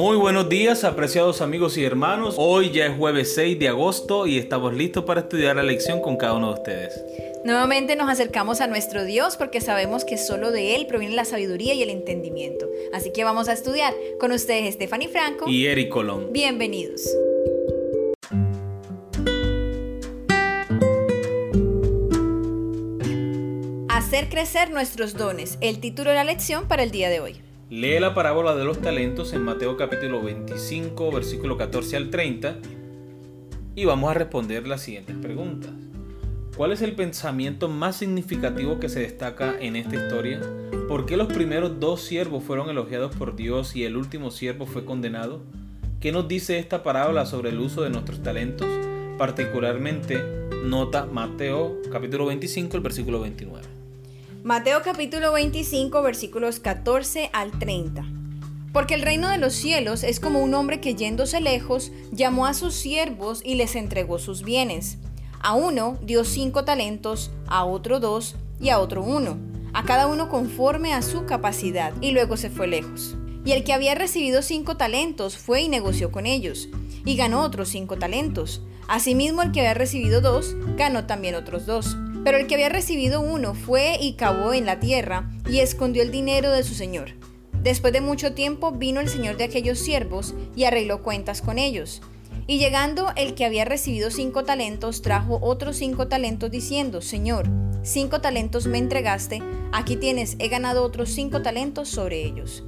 Muy buenos días, apreciados amigos y hermanos. Hoy ya es jueves 6 de agosto y estamos listos para estudiar la lección con cada uno de ustedes. Nuevamente nos acercamos a nuestro Dios porque sabemos que solo de Él proviene la sabiduría y el entendimiento. Así que vamos a estudiar con ustedes Stephanie Franco y Eric Colón. Bienvenidos. Hacer crecer nuestros dones, el título de la lección para el día de hoy. Lee la parábola de los talentos en Mateo capítulo 25, versículo 14 al 30 y vamos a responder las siguientes preguntas. ¿Cuál es el pensamiento más significativo que se destaca en esta historia? ¿Por qué los primeros dos siervos fueron elogiados por Dios y el último siervo fue condenado? ¿Qué nos dice esta parábola sobre el uso de nuestros talentos? Particularmente nota Mateo capítulo 25, el versículo 29. Mateo capítulo 25 versículos 14 al 30. Porque el reino de los cielos es como un hombre que yéndose lejos llamó a sus siervos y les entregó sus bienes. A uno dio cinco talentos, a otro dos y a otro uno, a cada uno conforme a su capacidad, y luego se fue lejos. Y el que había recibido cinco talentos fue y negoció con ellos, y ganó otros cinco talentos. Asimismo el que había recibido dos, ganó también otros dos. Pero el que había recibido uno fue y cavó en la tierra y escondió el dinero de su señor. Después de mucho tiempo vino el señor de aquellos siervos y arregló cuentas con ellos. Y llegando el que había recibido cinco talentos, trajo otros cinco talentos diciendo, Señor, cinco talentos me entregaste, aquí tienes, he ganado otros cinco talentos sobre ellos.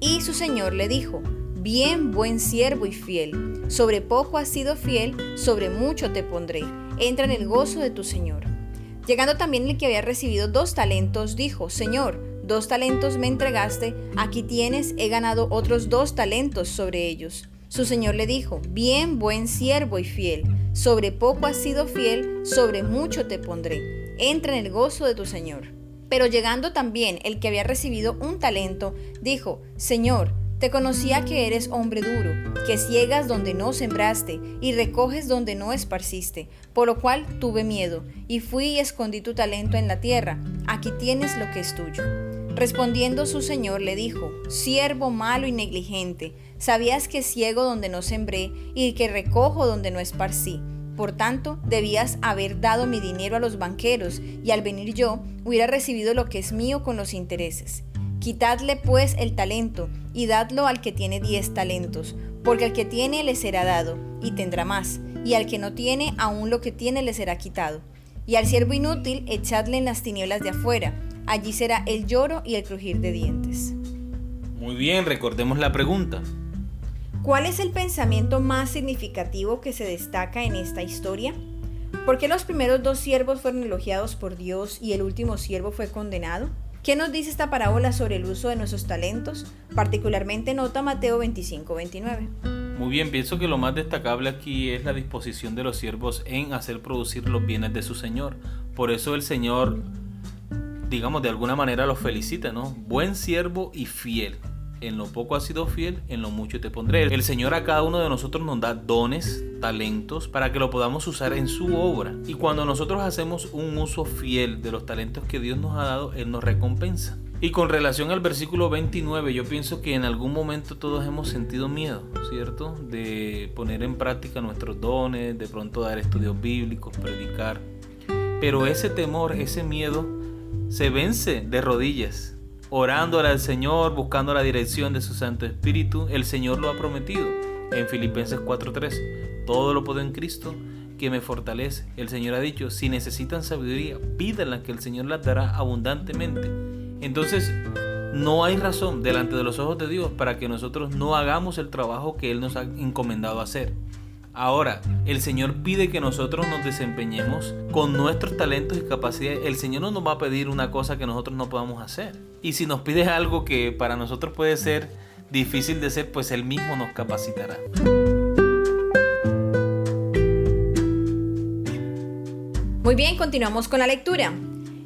Y su señor le dijo, Bien, buen siervo y fiel, sobre poco has sido fiel, sobre mucho te pondré, entra en el gozo de tu señor. Llegando también el que había recibido dos talentos, dijo, Señor, dos talentos me entregaste, aquí tienes, he ganado otros dos talentos sobre ellos. Su señor le dijo, Bien, buen siervo y fiel, sobre poco has sido fiel, sobre mucho te pondré. Entra en el gozo de tu señor. Pero llegando también el que había recibido un talento, dijo, Señor, te conocía que eres hombre duro, que ciegas donde no sembraste y recoges donde no esparciste, por lo cual tuve miedo, y fui y escondí tu talento en la tierra, aquí tienes lo que es tuyo. Respondiendo su señor le dijo, Siervo malo y negligente, sabías que ciego donde no sembré y que recojo donde no esparcí. Por tanto, debías haber dado mi dinero a los banqueros, y al venir yo, hubiera recibido lo que es mío con los intereses. Quitadle pues el talento y dadlo al que tiene diez talentos, porque al que tiene le será dado y tendrá más, y al que no tiene aún lo que tiene le será quitado. Y al siervo inútil echadle en las tinieblas de afuera, allí será el lloro y el crujir de dientes. Muy bien, recordemos la pregunta. ¿Cuál es el pensamiento más significativo que se destaca en esta historia? ¿Por qué los primeros dos siervos fueron elogiados por Dios y el último siervo fue condenado? ¿Qué nos dice esta parábola sobre el uso de nuestros talentos? Particularmente nota Mateo 25, 29. Muy bien, pienso que lo más destacable aquí es la disposición de los siervos en hacer producir los bienes de su Señor. Por eso el Señor, digamos, de alguna manera los felicita, ¿no? Buen siervo y fiel en lo poco has sido fiel, en lo mucho te pondré. El Señor a cada uno de nosotros nos da dones, talentos, para que lo podamos usar en su obra. Y cuando nosotros hacemos un uso fiel de los talentos que Dios nos ha dado, Él nos recompensa. Y con relación al versículo 29, yo pienso que en algún momento todos hemos sentido miedo, ¿cierto? De poner en práctica nuestros dones, de pronto dar estudios bíblicos, predicar. Pero ese temor, ese miedo, se vence de rodillas orándole al Señor, buscando la dirección de su Santo Espíritu, el Señor lo ha prometido. En Filipenses 4:3, todo lo puedo en Cristo que me fortalece. El Señor ha dicho, si necesitan sabiduría, pídanla que el Señor las dará abundantemente. Entonces, no hay razón delante de los ojos de Dios para que nosotros no hagamos el trabajo que Él nos ha encomendado hacer. Ahora, el Señor pide que nosotros nos desempeñemos con nuestros talentos y capacidades. El Señor no nos va a pedir una cosa que nosotros no podamos hacer. Y si nos pide algo que para nosotros puede ser difícil de hacer, pues Él mismo nos capacitará. Muy bien, continuamos con la lectura.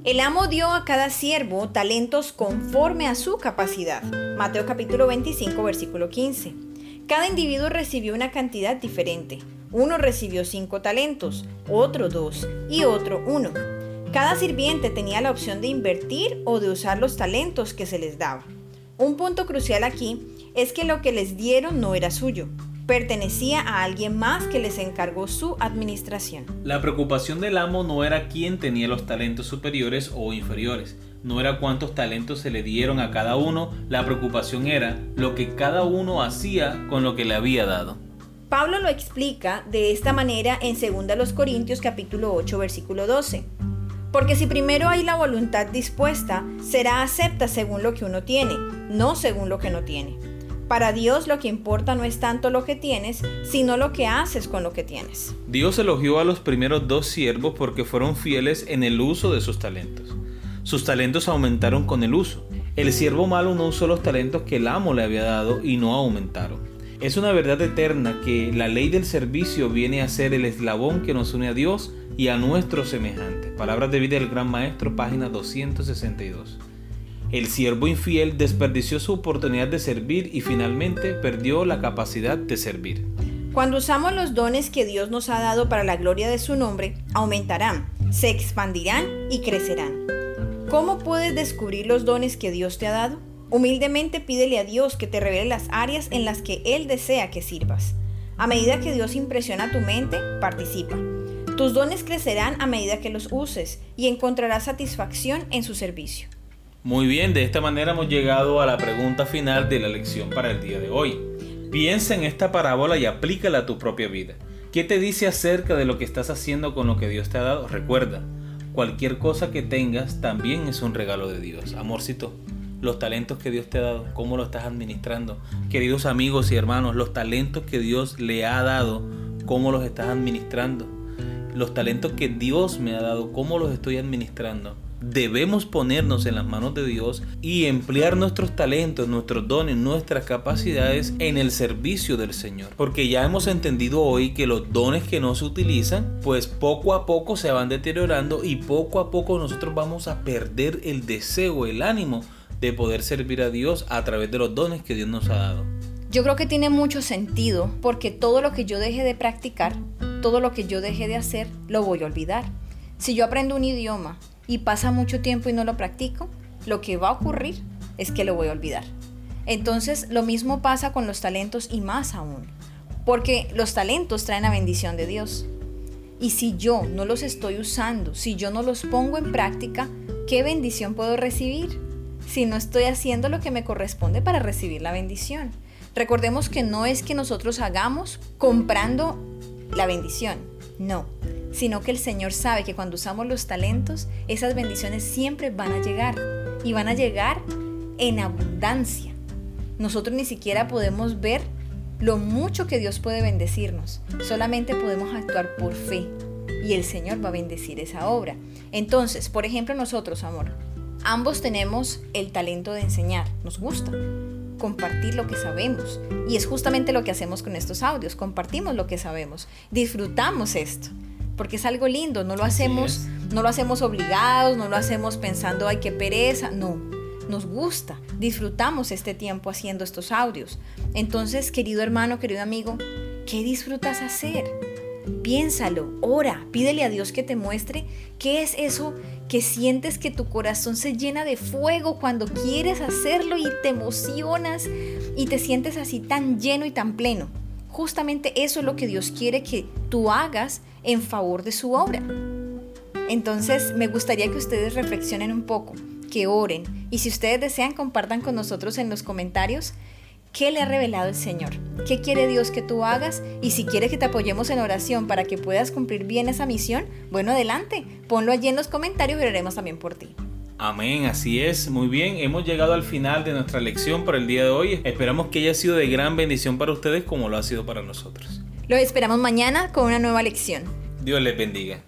El amo dio a cada siervo talentos conforme a su capacidad. Mateo capítulo 25, versículo 15. Cada individuo recibió una cantidad diferente. Uno recibió cinco talentos, otro dos y otro uno. Cada sirviente tenía la opción de invertir o de usar los talentos que se les daba. Un punto crucial aquí es que lo que les dieron no era suyo, pertenecía a alguien más que les encargó su administración. La preocupación del amo no era quién tenía los talentos superiores o inferiores, no era cuántos talentos se le dieron a cada uno, la preocupación era lo que cada uno hacía con lo que le había dado. Pablo lo explica de esta manera en 2 Corintios capítulo 8 versículo 12. Porque si primero hay la voluntad dispuesta, será acepta según lo que uno tiene, no según lo que no tiene. Para Dios lo que importa no es tanto lo que tienes, sino lo que haces con lo que tienes. Dios elogió a los primeros dos siervos porque fueron fieles en el uso de sus talentos. Sus talentos aumentaron con el uso. El siervo malo no usó los talentos que el amo le había dado y no aumentaron. Es una verdad eterna que la ley del servicio viene a ser el eslabón que nos une a Dios y a nuestros semejantes. Palabras de vida del Gran Maestro, página 262. El siervo infiel desperdició su oportunidad de servir y finalmente perdió la capacidad de servir. Cuando usamos los dones que Dios nos ha dado para la gloria de su nombre, aumentarán, se expandirán y crecerán. ¿Cómo puedes descubrir los dones que Dios te ha dado? Humildemente pídele a Dios que te revele las áreas en las que Él desea que sirvas. A medida que Dios impresiona tu mente, participa. Tus dones crecerán a medida que los uses y encontrarás satisfacción en su servicio. Muy bien, de esta manera hemos llegado a la pregunta final de la lección para el día de hoy. Piensa en esta parábola y aplícala a tu propia vida. ¿Qué te dice acerca de lo que estás haciendo con lo que Dios te ha dado? Recuerda, cualquier cosa que tengas también es un regalo de Dios. Amorcito, los talentos que Dios te ha dado, cómo lo estás administrando. Queridos amigos y hermanos, los talentos que Dios le ha dado, cómo los estás administrando los talentos que Dios me ha dado, cómo los estoy administrando. Debemos ponernos en las manos de Dios y emplear nuestros talentos, nuestros dones, nuestras capacidades en el servicio del Señor. Porque ya hemos entendido hoy que los dones que no se utilizan, pues poco a poco se van deteriorando y poco a poco nosotros vamos a perder el deseo, el ánimo de poder servir a Dios a través de los dones que Dios nos ha dado. Yo creo que tiene mucho sentido porque todo lo que yo deje de practicar todo lo que yo dejé de hacer lo voy a olvidar. Si yo aprendo un idioma y pasa mucho tiempo y no lo practico, lo que va a ocurrir es que lo voy a olvidar. Entonces lo mismo pasa con los talentos y más aún, porque los talentos traen la bendición de Dios. Y si yo no los estoy usando, si yo no los pongo en práctica, ¿qué bendición puedo recibir? Si no estoy haciendo lo que me corresponde para recibir la bendición. Recordemos que no es que nosotros hagamos comprando la bendición. No, sino que el Señor sabe que cuando usamos los talentos, esas bendiciones siempre van a llegar y van a llegar en abundancia. Nosotros ni siquiera podemos ver lo mucho que Dios puede bendecirnos, solamente podemos actuar por fe y el Señor va a bendecir esa obra. Entonces, por ejemplo, nosotros, amor, ambos tenemos el talento de enseñar, nos gusta, compartir lo que sabemos. Y es justamente lo que hacemos con estos audios, compartimos lo que sabemos, disfrutamos esto, porque es algo lindo, no lo hacemos, no lo hacemos obligados, no lo hacemos pensando, ay, qué pereza, no, nos gusta, disfrutamos este tiempo haciendo estos audios. Entonces, querido hermano, querido amigo, ¿qué disfrutas hacer? Piénsalo, ora, pídele a Dios que te muestre qué es eso que sientes que tu corazón se llena de fuego cuando quieres hacerlo y te emocionas y te sientes así tan lleno y tan pleno. Justamente eso es lo que Dios quiere que tú hagas en favor de su obra. Entonces me gustaría que ustedes reflexionen un poco, que oren y si ustedes desean compartan con nosotros en los comentarios ¿Qué le ha revelado el Señor? ¿Qué quiere Dios que tú hagas? Y si quiere que te apoyemos en oración para que puedas cumplir bien esa misión, bueno, adelante, ponlo allí en los comentarios y oraremos también por ti. Amén, así es, muy bien, hemos llegado al final de nuestra lección por el día de hoy. Esperamos que haya sido de gran bendición para ustedes como lo ha sido para nosotros. Lo esperamos mañana con una nueva lección. Dios les bendiga.